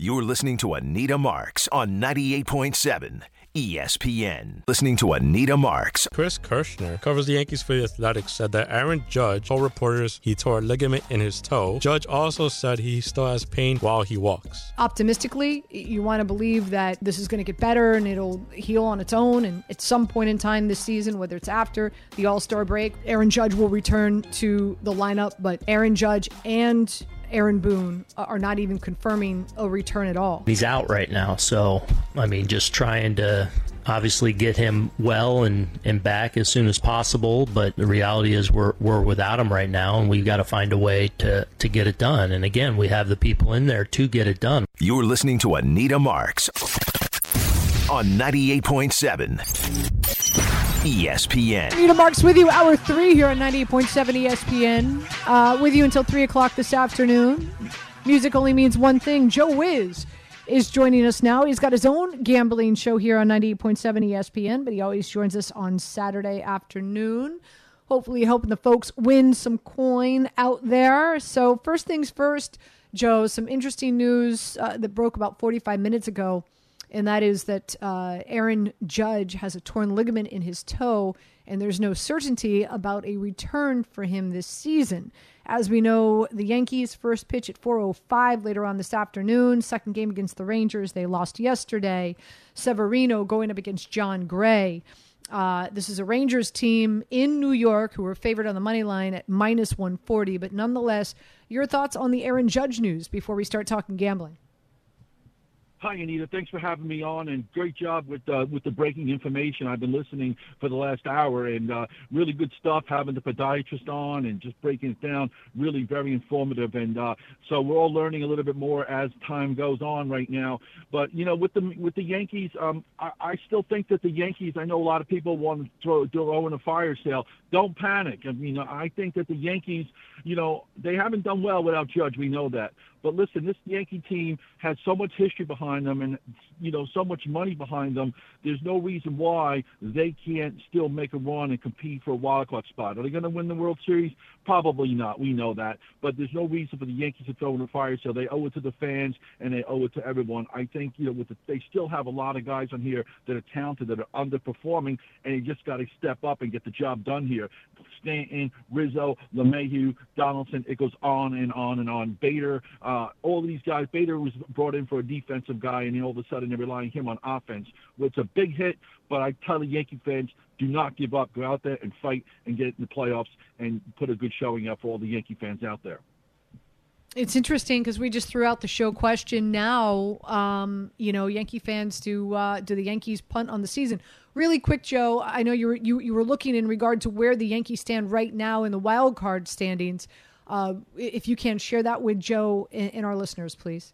You're listening to Anita Marks on 98.7 ESPN. Listening to Anita Marks. Chris Kirschner covers the Yankees for the Athletics said that Aaron Judge told reporters he tore a ligament in his toe. Judge also said he still has pain while he walks. Optimistically, you want to believe that this is going to get better and it'll heal on its own. And at some point in time this season, whether it's after the All Star break, Aaron Judge will return to the lineup. But Aaron Judge and Aaron Boone are not even confirming a return at all. He's out right now, so I mean, just trying to obviously get him well and, and back as soon as possible. But the reality is we're we're without him right now, and we've got to find a way to to get it done. And again, we have the people in there to get it done. You're listening to Anita Marks on 98.7 ESPN. Anita Marks with you, hour three here on 98.7 ESPN. Uh, with you until 3 o'clock this afternoon. Music only means one thing. Joe Wiz is joining us now. He's got his own gambling show here on 98.7 ESPN, but he always joins us on Saturday afternoon. Hopefully, helping the folks win some coin out there. So, first things first, Joe, some interesting news uh, that broke about 45 minutes ago and that is that uh, Aaron Judge has a torn ligament in his toe, and there's no certainty about a return for him this season. As we know, the Yankees' first pitch at 4:05 later on this afternoon. Second game against the Rangers, they lost yesterday. Severino going up against Jon Gray. Uh, this is a Rangers team in New York who were favored on the money line at minus 140. But nonetheless, your thoughts on the Aaron Judge news before we start talking gambling? Hi, Anita. Thanks for having me on, and great job with uh, with the breaking information. I've been listening for the last hour, and uh, really good stuff. Having the podiatrist on and just breaking it down, really very informative. And uh, so we're all learning a little bit more as time goes on right now. But you know, with the with the Yankees, um, I, I still think that the Yankees. I know a lot of people want to throw, throw in a fire sale. Don't panic. I mean, I think that the Yankees, you know, they haven't done well without Judge. We know that. But listen, this Yankee team has so much history behind them and, you know, so much money behind them. There's no reason why they can't still make a run and compete for a wild card spot. Are they going to win the World Series? Probably not. We know that. But there's no reason for the Yankees to throw in the fire. So they owe it to the fans and they owe it to everyone. I think, you know, with the, they still have a lot of guys on here that are talented, that are underperforming, and you just got to step up and get the job done here. Stanton, Rizzo, LeMahieu, Donaldson, it goes on and on and on. Bader, uh, all these guys. Bader was brought in for a defensive guy, and then all of a sudden they're relying him on offense. It's a big hit, but I tell the Yankee fans, do not give up. Go out there and fight and get in the playoffs and put a good showing up for all the Yankee fans out there. It's interesting because we just threw out the show question. Now, um, you know, Yankee fans do uh, do the Yankees punt on the season? Really quick, Joe. I know you were you, you were looking in regard to where the Yankees stand right now in the wild card standings. Uh, if you can share that with Joe and, and, our listeners, please.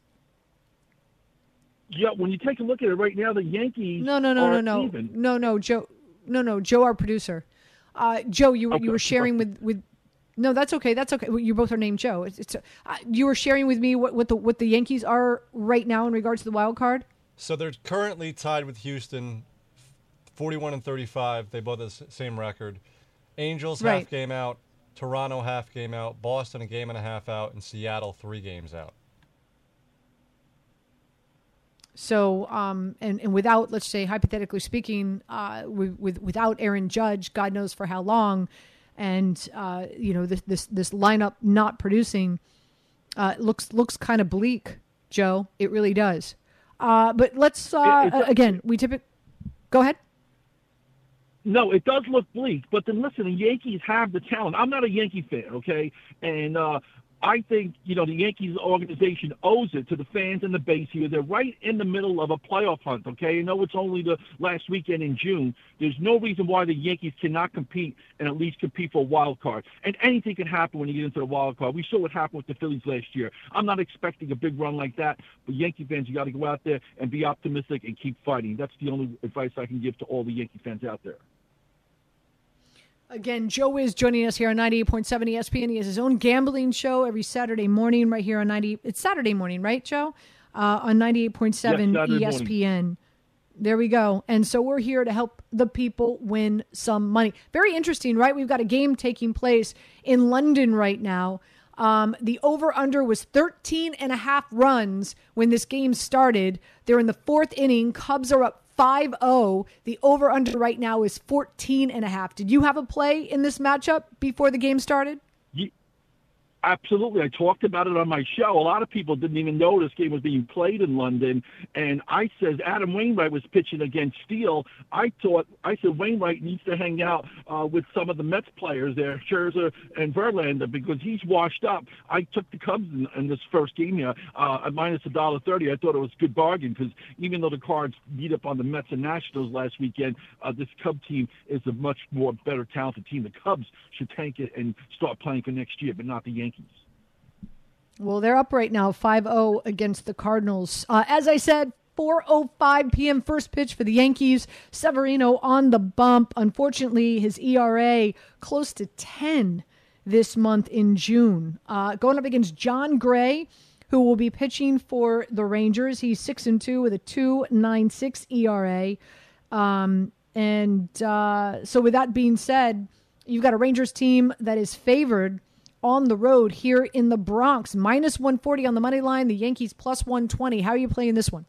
Yeah, when you take a look at it right now, the Yankees. No, no, no, no, no, even. no, no, Joe, no, no, Joe, our producer. Uh, Joe, you okay. you were sharing with with. No, that's okay. That's okay. You both are named Joe. It's, it's uh, you were sharing with me what, what the what the Yankees are right now in regards to the wild card. So they're currently tied with Houston, forty-one and thirty-five. They both have the same record. Angels right. half game out. Toronto half game out, Boston a game and a half out, and Seattle three games out. So, um, and, and without, let's say, hypothetically speaking, uh, with, with, without Aaron Judge, God knows for how long, and uh, you know this this this lineup not producing, uh, looks looks kind of bleak, Joe. It really does. Uh, but let's uh, again, we typically go ahead. No, it does look bleak, but then listen, the Yankees have the talent. I'm not a Yankee fan, okay? And uh, I think, you know, the Yankees organization owes it to the fans and the base here. They're right in the middle of a playoff hunt, okay? You know it's only the last weekend in June. There's no reason why the Yankees cannot compete and at least compete for a wild card. And anything can happen when you get into the wild card. We saw what happened with the Phillies last year. I'm not expecting a big run like that, but Yankee fans, you got to go out there and be optimistic and keep fighting. That's the only advice I can give to all the Yankee fans out there. Again, Joe is joining us here on 98.7 ESPN. He has his own gambling show every Saturday morning right here on 90. It's Saturday morning, right, Joe? Uh, on 98.7 yes, ESPN. Morning. There we go. And so we're here to help the people win some money. Very interesting, right? We've got a game taking place in London right now. Um, the over under was 13 and a half runs when this game started. They're in the fourth inning. Cubs are up 5 0. The over under right now is 14 and a half. Did you have a play in this matchup before the game started? Absolutely. I talked about it on my show. A lot of people didn't even know this game was being played in London. And I said Adam Wainwright was pitching against Steele. I thought, I said Wainwright needs to hang out uh, with some of the Mets players there, Scherzer and Verlander, because he's washed up. I took the Cubs in, in this first game here uh, at minus a dollar thirty. I thought it was a good bargain because even though the Cards beat up on the Mets and Nationals last weekend, uh, this Cub team is a much more better talented team. The Cubs should tank it and start playing for next year, but not the Yankees. Well, they're up right now 5 0 against the Cardinals. Uh, as I said, 4:05 p.m. first pitch for the Yankees. Severino on the bump. Unfortunately, his ERA close to 10 this month in June. Uh, going up against Jon Gray, who will be pitching for the Rangers. He's six and two with a 2.96 ERA. Um, and uh, so, with that being said, you've got a Rangers team that is favored on the road here in the Bronx. Minus 140 on the money line. The Yankees plus 120. How are you playing this one?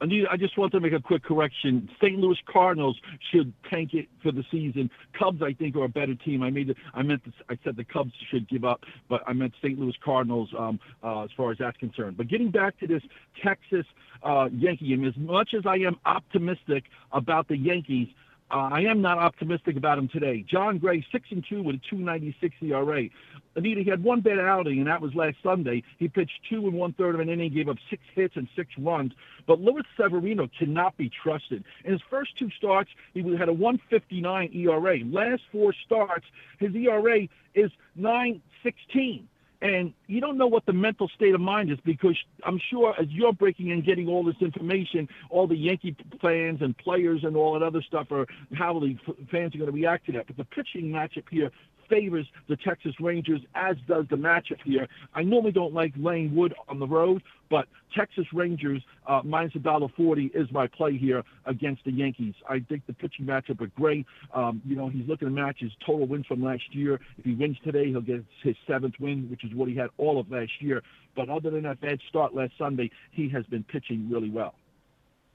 I just want to make a quick correction. St. Louis Cardinals should tank it for the season. Cubs, I think, are a better team. I made, it, I meant, I said the Cubs should give up, but I meant St. Louis Cardinals um, uh, as far as that's concerned. But getting back to this Texas uh, Yankee game, as much as I am optimistic about the Yankees, uh, I am not optimistic about him today. Jon Gray, six and two with a 2.96 ERA. Anita, he had one bad outing, and that was last Sunday. He pitched two and one third of an inning, gave up six hits and six runs. But Luis Severino cannot be trusted. In his first two starts, he had a 159 ERA. Last four starts, his ERA is 916. And you don't know what the mental state of mind is because I'm sure as you're breaking and getting all this information, all the Yankee fans and players and all that other stuff are how the fans are going to react to that. But the pitching matchup here favors the Texas Rangers, as does the matchup here. I normally don't like laying wood on the road, but Texas Rangers uh, minus a dollar forty is my play here against the Yankees. I think the pitching matchup are great. Um, you know, he's looking to match his total wins from last year. If he wins today, he'll get his seventh win, which is what he had all of last year. But other than that bad start last Sunday, he has been pitching really well.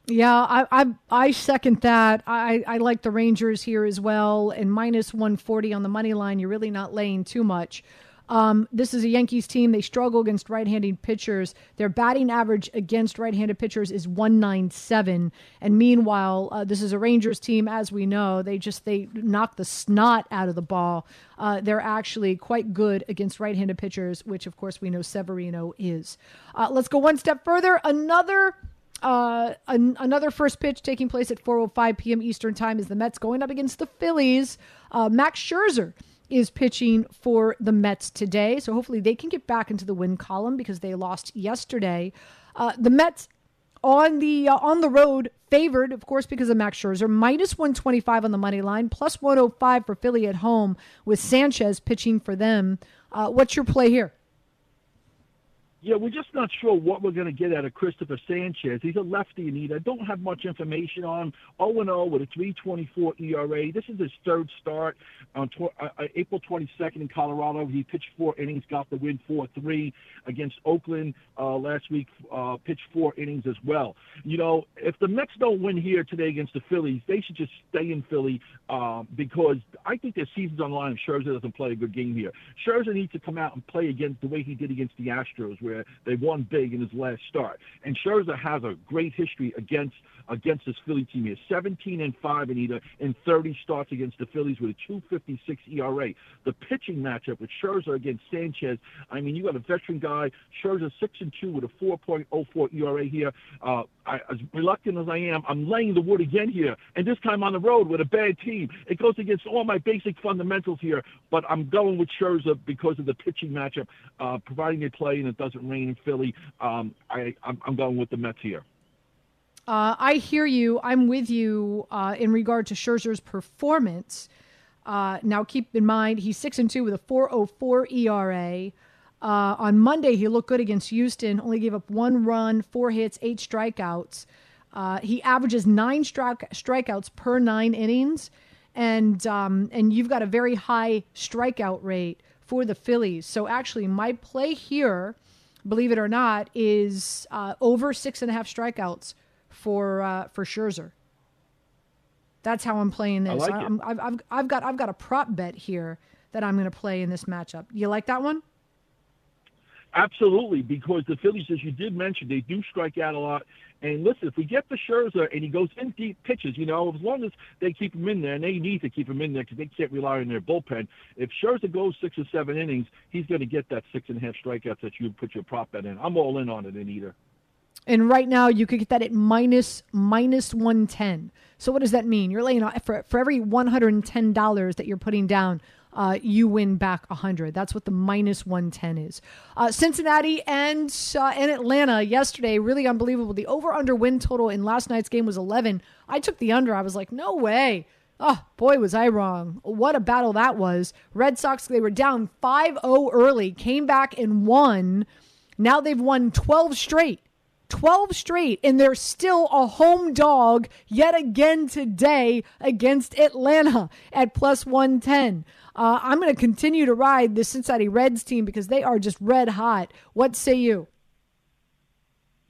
Yeah, I, I I second that. I, I like the Rangers here as well, and minus one forty on the money line. You're really not laying too much. Um, this is a Yankees team. They struggle against right-handed pitchers. Their batting average against right-handed pitchers is 197. And meanwhile, uh, this is a Rangers team, as we know. They just they knock the snot out of the ball. Uh, they're actually quite good against right-handed pitchers, which of course we know Severino is. Uh, let's go one step further. Another uh, an, another first pitch taking place at 4:05 p.m. Eastern Time is the Mets going up against the Phillies. Uh, Max Scherzer is pitching for the Mets today, so hopefully they can get back into the win column because they lost yesterday. Uh, the Mets on the uh, on the road favored, of course, because of Max Scherzer, minus 125 on the money line, plus 105 for Philly at home with Sanchez pitching for them. Uh, what's your play here? Yeah, we're just not sure what we're going to get out of Christopher Sanchez. He's a lefty, Anita. I don't have much information on him. 0-0 with a 3.24 ERA. This is his third start on tw- uh, uh April 22nd in Colorado. He pitched four innings, got the win 4-3 against Oakland uh, last week. Uh, pitched four innings as well. You know, if the Mets don't win here today against the Phillies, they should just stay in Philly uh, because I think their season's on the line if Scherzer doesn't play a good game here. Scherzer needs to come out and play against the way he did against the Astros, where they won big in his last start. And Scherzer has a great history against against this Philly team. He has 17 and 5 in either in 30 starts against the Phillies with a 256 ERA. The pitching matchup with Scherzer against Sanchez, I mean, you got a veteran guy, Scherzer 6 and 2 with a 4.04 ERA here. Uh, I, as reluctant as I am, I'm laying the wood again here, and this time on the road with a bad team. It goes against all my basic fundamentals here, but I'm going with Scherzer because of the pitching matchup, uh, providing they play and it doesn't rain in Philly. Um, I, I'm, I'm going with the Mets here. Uh, I hear you. I'm with you uh, in regard to Scherzer's performance. Uh, now, keep in mind he's six and two with a 4.04 ERA. Uh, on Monday, he looked good against Houston. Only gave up one run, four hits, eight strikeouts. Uh, he averages nine strike, strikeouts per nine innings, and um, and you've got a very high strikeout rate for the Phillies. So actually, my play here, believe it or not, is uh, over six and a half strikeouts for uh, for Scherzer. That's how I'm playing this. I like I'm, I've, I've, I've got I've got a prop bet here that I'm going to play in this matchup. You like that one? Absolutely, because the Phillies, as you did mention, they do strike out a lot. And listen, if we get the Scherzer and he goes in deep pitches, you know, as long as they keep him in there, and they need to keep him in there because they can't rely on their bullpen. If Scherzer goes six or seven innings, he's going to get that six and a half strikeouts that you put your prop bet in. I'm all in on it, Anita. And right now, you could get that at minus minus one ten. So what does that mean? You're laying for for every one hundred and ten dollars that you're putting down uh, you win back 100. That's what the minus 110 is. Uh, Cincinnati and, uh, and Atlanta yesterday, really unbelievable. The over under win total in last night's game was 11. I took the under. I was like, no way. Oh, boy, was I wrong. What a battle that was. Red Sox, they were down 5 0 early, came back and won. Now they've won 12 straight. 12 straight, and they're still a home dog yet again today against Atlanta at plus 110. Uh, I'm going to continue to ride the Cincinnati Reds team because they are just red hot. What say you?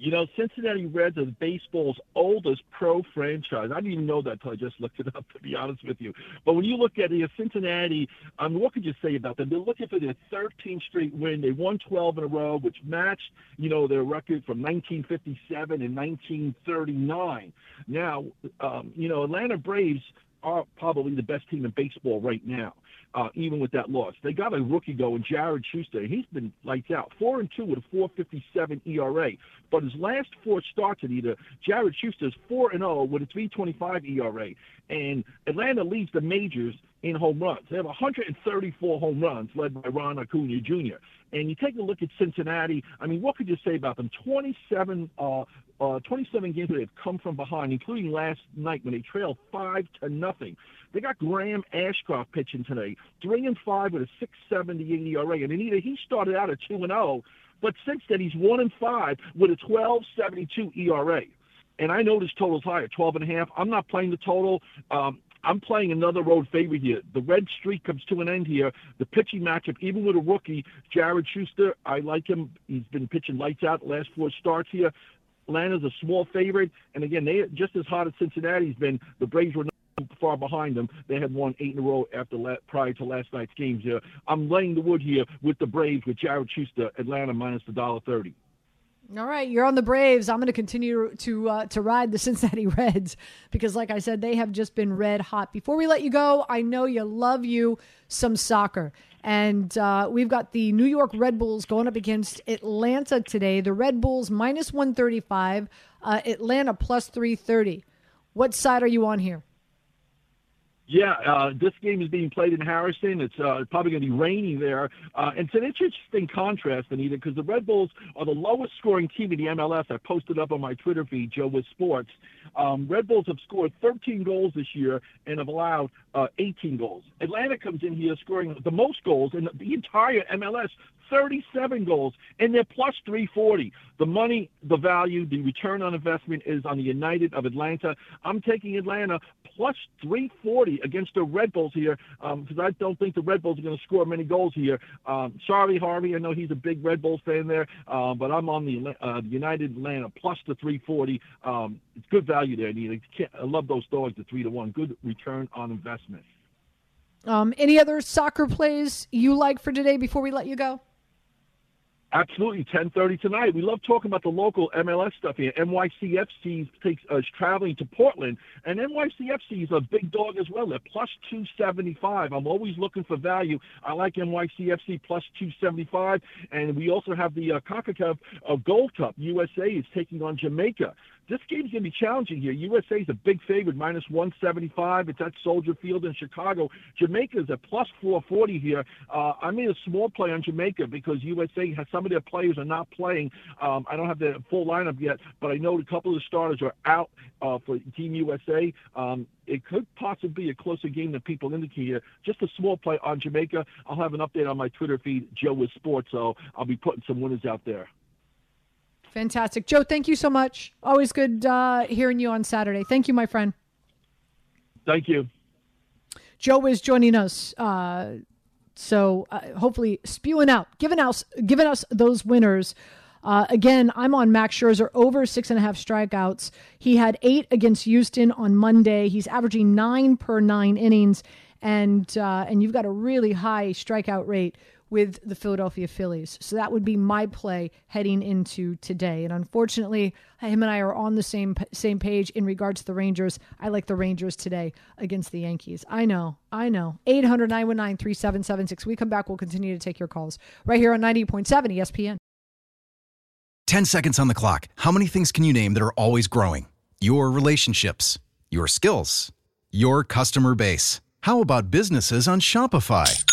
You know, Cincinnati Reds are baseball's oldest pro franchise. I didn't even know that until I just looked it up, to be honest with you. But when you look at the Cincinnati, I mean, what could you say about them? They're looking for their 13th straight win. They won 12 in a row, which matched, you know, their record from 1957 and 1939. Now, um, you know, Atlanta Braves are probably the best team in baseball right now uh, even with that loss. They got a rookie going, Jared Shuster. He's been lights out, four and two with a 4.57 ERA. But his last four starts at either Jared Shuster's four and zero oh with a 3.25 ERA, and Atlanta leads the majors in home runs. They have 134 home runs, led by Ron Acuna Jr. And you take a look at Cincinnati. I mean, what could you say about them? 27, uh, uh, 27 games where they've come from behind, including last night when they trailed five to nothing. They got Graham Ashcraft pitching today, three and five with a 6.78 ERA. And Anita, he started out at two and zero, oh, but since then he's one and five with a 12.72 ERA. And I know this total's higher, 12 and a half. I'm not playing the total. Um, I'm playing another road favorite here. The red streak comes to an end here. The pitching matchup, even with a rookie, Jared Shuster, I like him. He's been pitching lights out the last four starts here. Atlanta's a small favorite, and again, they just as hot as Cincinnati's been. The Braves were not far behind them. They had won eight in a row after la- prior to last night's games. Here, I'm laying the wood here with the Braves with Jared Shuster, Atlanta minus the dollar thirty. All right, you're on the Braves. I'm going to continue to uh, to ride the Cincinnati Reds because, like I said, they have just been red hot. Before we let you go, I know you love you some soccer, and uh, we've got the New York Red Bulls going up against Atlanta today. The Red Bulls minus 135, uh, Atlanta plus 330. What side are you on here? Yeah, uh, this game is being played in Harrison. It's uh, probably going to be raining there. Uh, and it's an interesting contrast, Anita, because the Red Bulls are the lowest scoring team in the MLS. I posted up on my Twitter feed, Joe Wiz Sports. Um, Red Bulls have scored 13 goals this year and have allowed uh, 18 goals. Atlanta comes in here scoring the most goals in the entire MLS, 37 goals, and they're plus 340. The money, the value, the return on investment is on the United of Atlanta. I'm taking Atlanta plus 340 against the Red Bulls here because um, I don't think the Red Bulls are going to score many goals here. Um, sorry, Harvey. I know he's a big Red Bulls fan there, uh, but I'm on the, uh, United Atlanta plus the 340. Um, it's good value there. I love those dogs, the 3 to 1. Good return on investment. Um, any other soccer plays you like for today before we let you go? Absolutely, 10:30 tonight. We love talking about the local MLS stuff here. NYCFC takes uh, is traveling to Portland, and NYCFC is a big dog as well. They're plus 275. I'm always looking for value. I like NYCFC plus 275, and we also have the uh, Concacaf uh, Gold Cup. USA is taking on Jamaica. This game's going to be challenging here. USA is a big favorite, minus 175. It's at Soldier Field in Chicago. Jamaica is at plus 440 here. Uh, I made a small play on Jamaica because USA has some of their players are not playing. Um, I don't have the full lineup yet, but I know a couple of the starters are out uh, for Team USA. Um, it could possibly be a closer game than people indicate here. Just a small play on Jamaica. I'll have an update on my Twitter feed, Joe Wiz Sports, so I'll be putting some winners out there. Fantastic. Joe, thank you so much. Always good uh, hearing you on Saturday. Thank you, my friend. Thank you. Joe is joining us. Uh, So uh, hopefully spewing out, giving us, giving us those winners. Uh, again, I'm on Max Scherzer over six and a half strikeouts. He had eight against Houston on Monday. He's averaging nine per nine innings, and uh, and you've got a really high strikeout rate with the Philadelphia Phillies. So that would be my play heading into today. And unfortunately, him and I are on the same same page in regards to the Rangers. I like the Rangers today against the Yankees. I know. I know. 800-919-3776. We come back, we'll continue to take your calls right here on 90.7 ESPN. 10 seconds on the clock. How many things can you name that are always growing? Your relationships, your skills, your customer base. How about businesses on Shopify?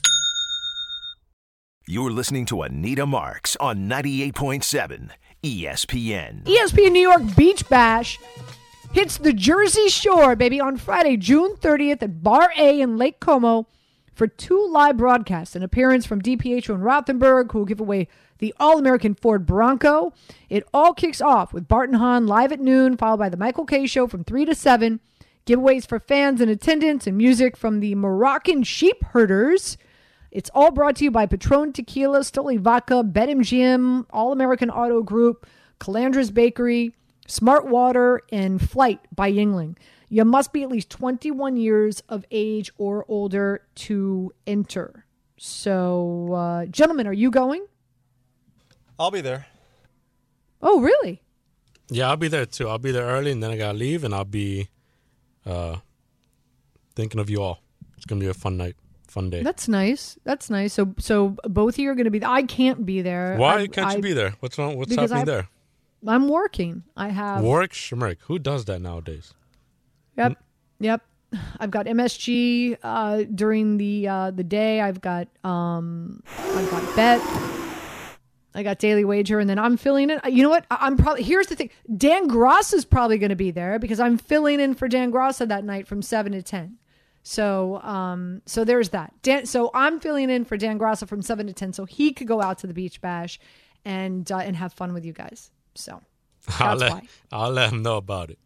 You're listening to Anita Marks on 98.7 ESPN. ESPN New York Beach Bash hits the Jersey Shore, baby, on Friday, June 30th at Bar A in Lake Como for two live broadcasts. An appearance from DiPietro and Rothenberg, who will give away the All American Ford Bronco. It all kicks off with Bart and Hahn live at noon, followed by the Michael Kay Show from 3 to 7. Giveaways for fans in attendance and music from the Moroccan Sheep Herders. It's all brought to you by Patron Tequila, Stoli Vodka, BetMGM, All American Auto Group, Calandra's Bakery, Smart Water, and Flight by Yuengling. You must be at least 21 years of age or older to enter. So, uh, gentlemen, are you going? I'll be there. Oh, really? Yeah, I'll be there too. I'll be there early, and then I gotta leave, and I'll be uh, thinking of you all. It's gonna be a fun night fun day. That's nice. That's nice. So so both of you are going to be. I can't be there. Why I, can't I, you be there? What's wrong? What's happening I, there? I'm working. I have work schmirk. Who does that nowadays? Yep. Yep. I've got MSG uh, during the uh, the day. I've got um, I've got bet. I got daily wager, and then I'm filling in. You know what? I'm probably here's the thing. Dan Graca is probably going to be there because I'm filling in for Dan Graca that night from seven to ten. So, um, so there's that. Dan, so I'm filling in for Dan Graca from seven to ten, so he could go out to the beach bash and uh, and have fun with you guys. So that's I'll let, why. I'll let him know about it.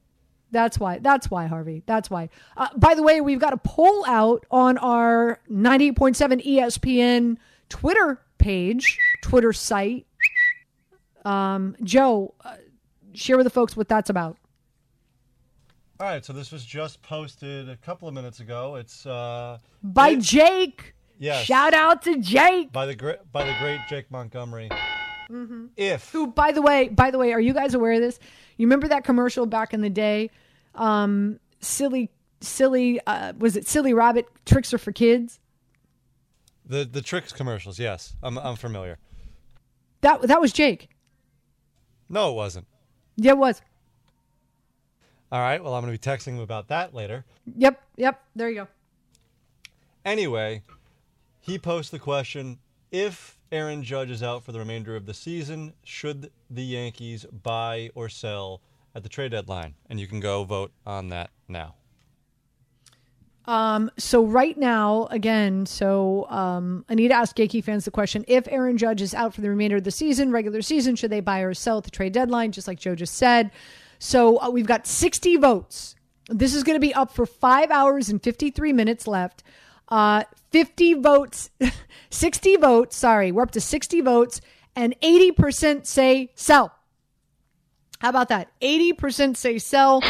That's why. That's why, Harvey. That's why. Uh, by the way, we've got a poll out on our 98.7 ESPN Twitter page, Twitter site. Um, Joe, uh, share with the folks what that's about. All right, so this was just posted a couple of minutes ago. It's uh, by it, Jake. Yes. Shout out to Jake. By the great by the great Jake Montgomery. Mm-hmm. If who, by the way, by the way, are you guys aware of this? You remember that commercial back in the day? Um, silly, silly. Uh, was it Silly Rabbit Trix are for kids? The the Trix commercials, yes, I'm I'm familiar. That that was Jake. No, it wasn't. Yeah, it was. All right. Well, I'm going to be texting him about that later. Yep. Yep. There you go. Anyway, he posed the question if Aaron Judge is out for the remainder of the season, should the Yankees buy or sell at the trade deadline? And you can go vote on that now. Um, so right now, again, so um, I need to ask Yankee fans the question: If Aaron Judge is out for the remainder of the season, regular season, should they buy or sell at the trade deadline? Just like Joe just said. So uh, we've got 60 votes. This is going to be up for five hours and 53 minutes left. Uh, 50 votes, 60 votes. Sorry, we're up to 60 votes, and 80% say sell. How about that? 80% say sell,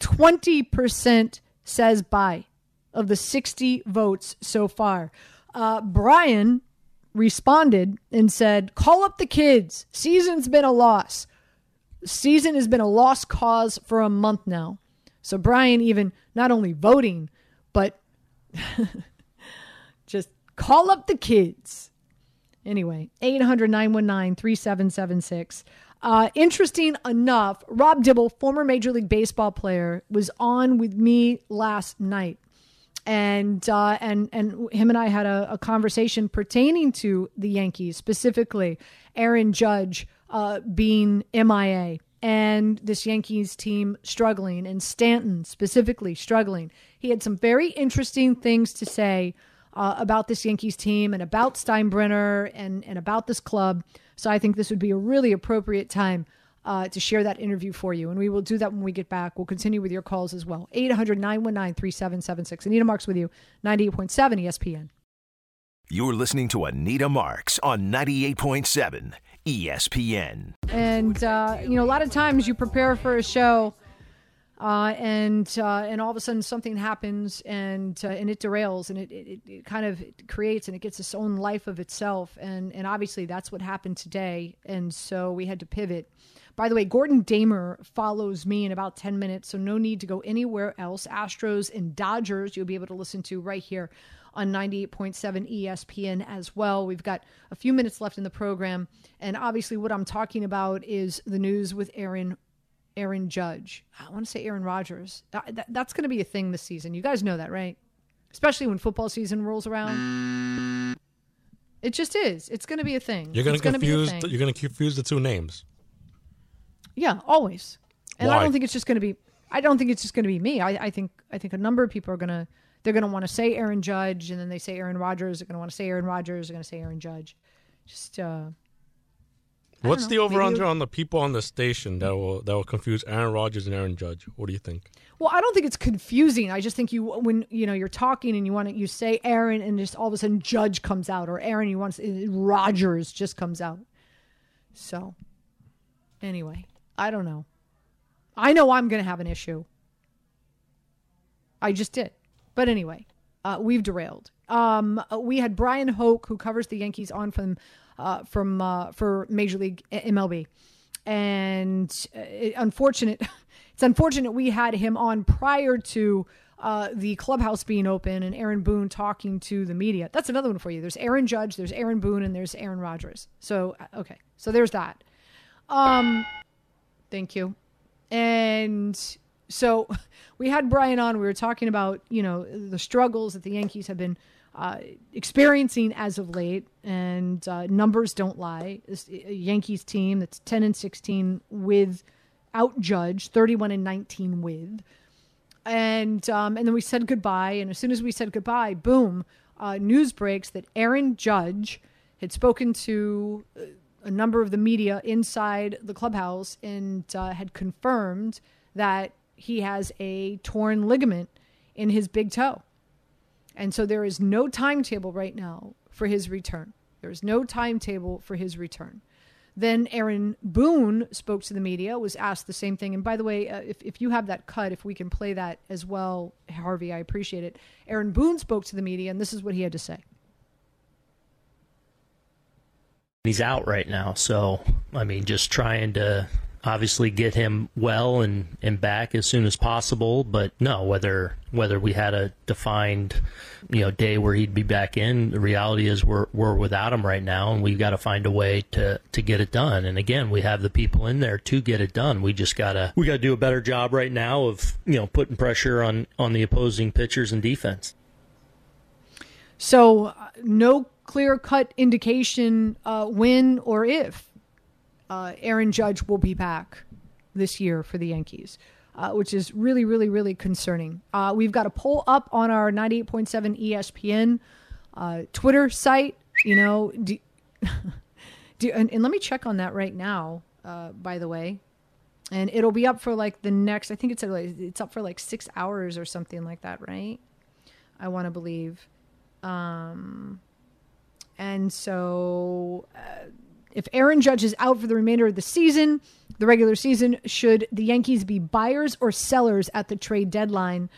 20% says buy of the 60 votes so far. Uh, Brian responded and said, Call up the kids. Season's been a loss season has been a lost cause for a month now. So Brian even not only voting, but just call up the kids. Anyway, 800 919 3776. Uh, interesting enough, Rob Dibble, former Major League Baseball player, was on with me last night. and uh, and and him and I had a, a, conversation pertaining to the Yankees, specifically Aaron Judge uh, being MIA and this Yankees team struggling, and Stanton specifically struggling. He had some very interesting things to say uh, about this Yankees team and about Steinbrenner and and about this club. So I think this would be a really appropriate time uh, to share that interview for you. And we will do that when we get back. We'll continue with your calls as well. 800 919 3776. Anita Marks with you, 98.7 ESPN. You're listening to Anita Marks on 98.7 ESPN. And, uh, you know, a lot of times you prepare for a show. Uh, and uh, and all of a sudden something happens and uh, and it derails and it, it, it kind of creates and it gets its own life of itself and and obviously that's what happened today and so we had to pivot by the way, Gordon Damer follows me in about 10 minutes, so no need to go anywhere else. Astros and Dodgers, you'll be able to listen to right here on 98.7 ESPN as well. We've got a few minutes left in the program, and obviously, what I'm talking about is the news with Aaron. Aaron Judge. I want to say Aaron Rodgers. That, that's going to be a thing this season. You guys know that, right? Especially when football season rolls around. It just is. It's going to be a thing. You're going to confuse. You're going to confuse the two names. Yeah, always. And Why? I don't think it's just going to be. I don't think it's just going to be me. I, I think I think a number of people are going to they're going to want to say Aaron Judge, and then they say Aaron Rodgers. They're going to want to say Aaron Rodgers. They're going to say Aaron Judge. Just. uh What's the over under on the people on the station that will that will confuse Aaron Rodgers and Aaron Judge? What do you think? Well, I don't think it's confusing. I just think you when you know you're talking and you want to you say Aaron and just all of a sudden Judge comes out or Aaron you want Rodgers just comes out. So, anyway, I don't know. I know I'm going to have an issue. I just did. But anyway, uh, we've derailed. Um, we had Bryan Hoch, who covers the Yankees, on from uh, from uh, for Major League MLB, and uh, it, unfortunate. It's unfortunate we had him on prior to uh, the clubhouse being open and Aaron Boone talking to the media. That's another one for you. There's Aaron Judge, there's Aaron Boone, and there's Aaron Rodgers. So uh, okay, so there's that. Um, Thank you. And so we had Bryan on. We were talking about, you know, the struggles that the Yankees have been uh, experiencing as of late, and uh, numbers don't lie. This Yankees team that's 10 and 16 without Judge, 31 and 19 with. And um, and then we said goodbye. And as soon as we said goodbye, boom, uh, news breaks that Aaron Judge had spoken to uh, a number of the media inside the clubhouse and uh, had confirmed that he has a torn ligament in his big toe. And so there is no timetable right now for his return. There is no timetable for his return. Then Aaron Boone spoke to the media, was asked the same thing. And by the way, uh, if, if you have that cut, if we can play that as well, Harvey, I appreciate it. Aaron Boone spoke to the media, and this is what he had to say. He's out right now, so I mean, just trying to obviously get him well and, and back as soon as possible. But no, whether whether we had a defined you know day where he'd be back in, the reality is we're we're without him right now, and we've got to find a way to to get it done. And again, we have the people in there to get it done. We just gotta we gotta do a better job right now of you know putting pressure on on the opposing pitchers and defense. So uh, no clear cut indication uh, when or if uh, Aaron Judge will be back this year for the Yankees, uh, which is really, really, really concerning. Uh, we've got a poll up on our 98.7 ESPN uh, Twitter site. You know, do, do, and, and, let me check on that right now, uh, by the way. And it'll be up for like the next, I think it's, it's up for like six hours or something like that, right? I want to believe. Um, and so, uh, if Aaron Judge is out for the remainder of the season, the regular season, should the Yankees be buyers or sellers at the trade deadline?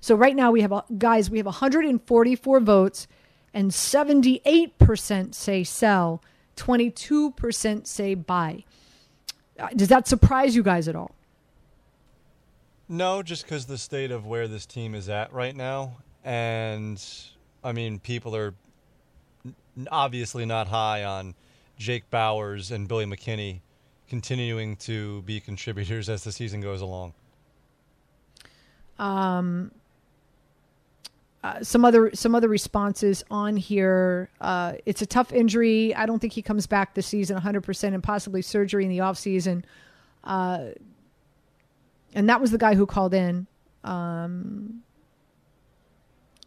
So right now we have guys, we have 144 votes, and 78% say sell, 22% say buy. Uh, does that surprise you guys at all? No, just because the state of where this team is at right now, and I mean, people are obviously not high on Jake Bauers and Billy McKinney continuing to be contributors as the season goes along. Um, uh, some other some other responses on here. Uh, it's a tough injury. I don't think he comes back this season 100 percent, and possibly surgery in the off season. Uh, and that was the guy who called in. Um,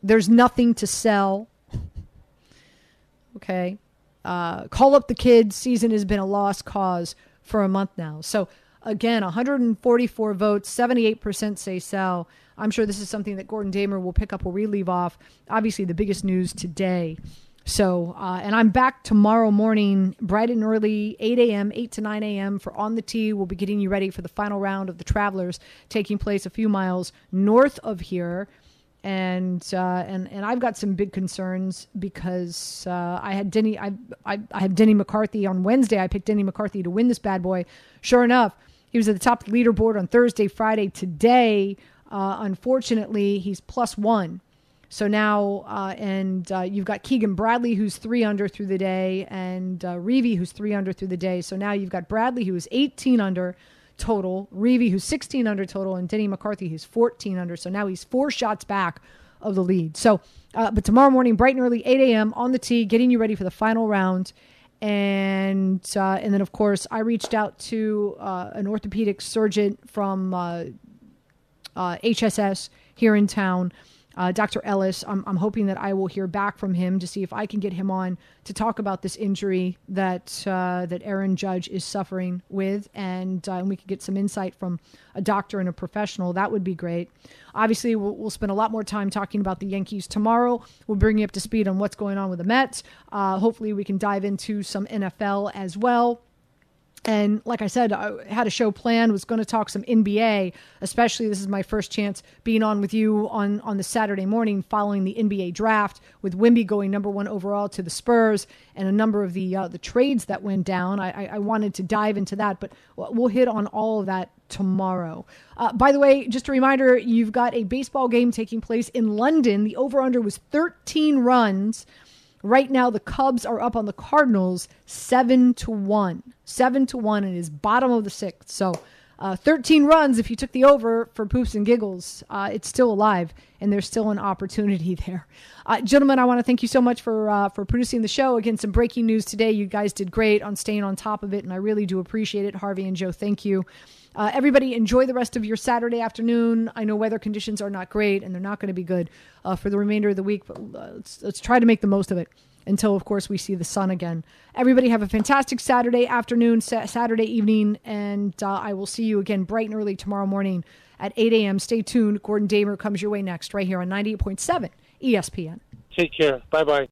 there's nothing to sell. okay, uh, call up the kids. Season has been a lost cause for a month now. So again, 144 votes, 78% say sell. I'm sure this is something that Gordon Damer will pick up where we leave off. Obviously, the biggest news today. So, uh, and I'm back tomorrow morning, bright and early, 8 a.m., 8 to 9 a.m. for On the Tee. We'll be getting you ready for the final round of the Travelers taking place a few miles north of here. And uh, and and I've got some big concerns because uh, I had Denny I, I I have Denny McCarthy on Wednesday. I picked Denny McCarthy to win this bad boy. Sure enough, he was at the top of the leaderboard on Thursday, Friday, today. Uh, unfortunately, he's plus one. So now, uh, and uh, you've got Keegan Bradley, who's three under through the day, and uh, Reavie, who's three under through the day. So now you've got Bradley, who's 18 under total, Reavie, who's 16 under total, and Denny McCarthy, who's 14 under. So now he's four shots back of the lead. So, uh, but tomorrow morning, bright and early, 8 a.m. on the tee, getting you ready for the final round and uh, and then of course I reached out to uh, an orthopedic surgeon from uh, HSS uh, here in town uh, Dr. Ellis. I'm, I'm, hoping that I will hear back from him to see if I can get him on to talk about this injury that uh, that Aaron Judge is suffering with, and, uh, and we could get some insight from a doctor and a professional. That would be great. Obviously, we'll, we'll spend a lot more time talking about the Yankees tomorrow. We'll bring you up to speed on what's going on with the Mets. Uh, hopefully, we can dive into some NFL as well. And like I said, I had a show planned, was going to talk some NBA, especially this is my first chance being on with you on, on the Saturday morning following the NBA draft with Wemby going number one overall to the Spurs and a number of the uh, the trades that went down. I, I, wanted to dive into that, but we'll hit on all of that tomorrow. Uh, by the way, just a reminder, you've got a baseball game taking place in London. The over-under was 13 runs. Right now, the Cubs are up on the Cardinals seven to one, seven to one, and is bottom of the sixth. So, uh, 13 runs. If you took the over for poops and giggles, uh, it's still alive, and there's still an opportunity there. Uh, gentlemen, I want to thank you so much for uh, for producing the show. Again, some breaking news today. You guys did great on staying on top of it, and I really do appreciate it. Harvey and Joe, thank you. Uh, everybody, enjoy the rest of your Saturday afternoon. I know weather conditions are not great and they're not going to be good uh, for the remainder of the week, but let's, let's try to make the most of it until, of course, we see the sun again. Everybody have a fantastic Saturday afternoon, sa- Saturday evening, and uh, I will see you again bright and early tomorrow morning at 8 a.m. Stay tuned. Gordon Damer comes your way next, right here on 98.7 ESPN. Take care. Bye bye.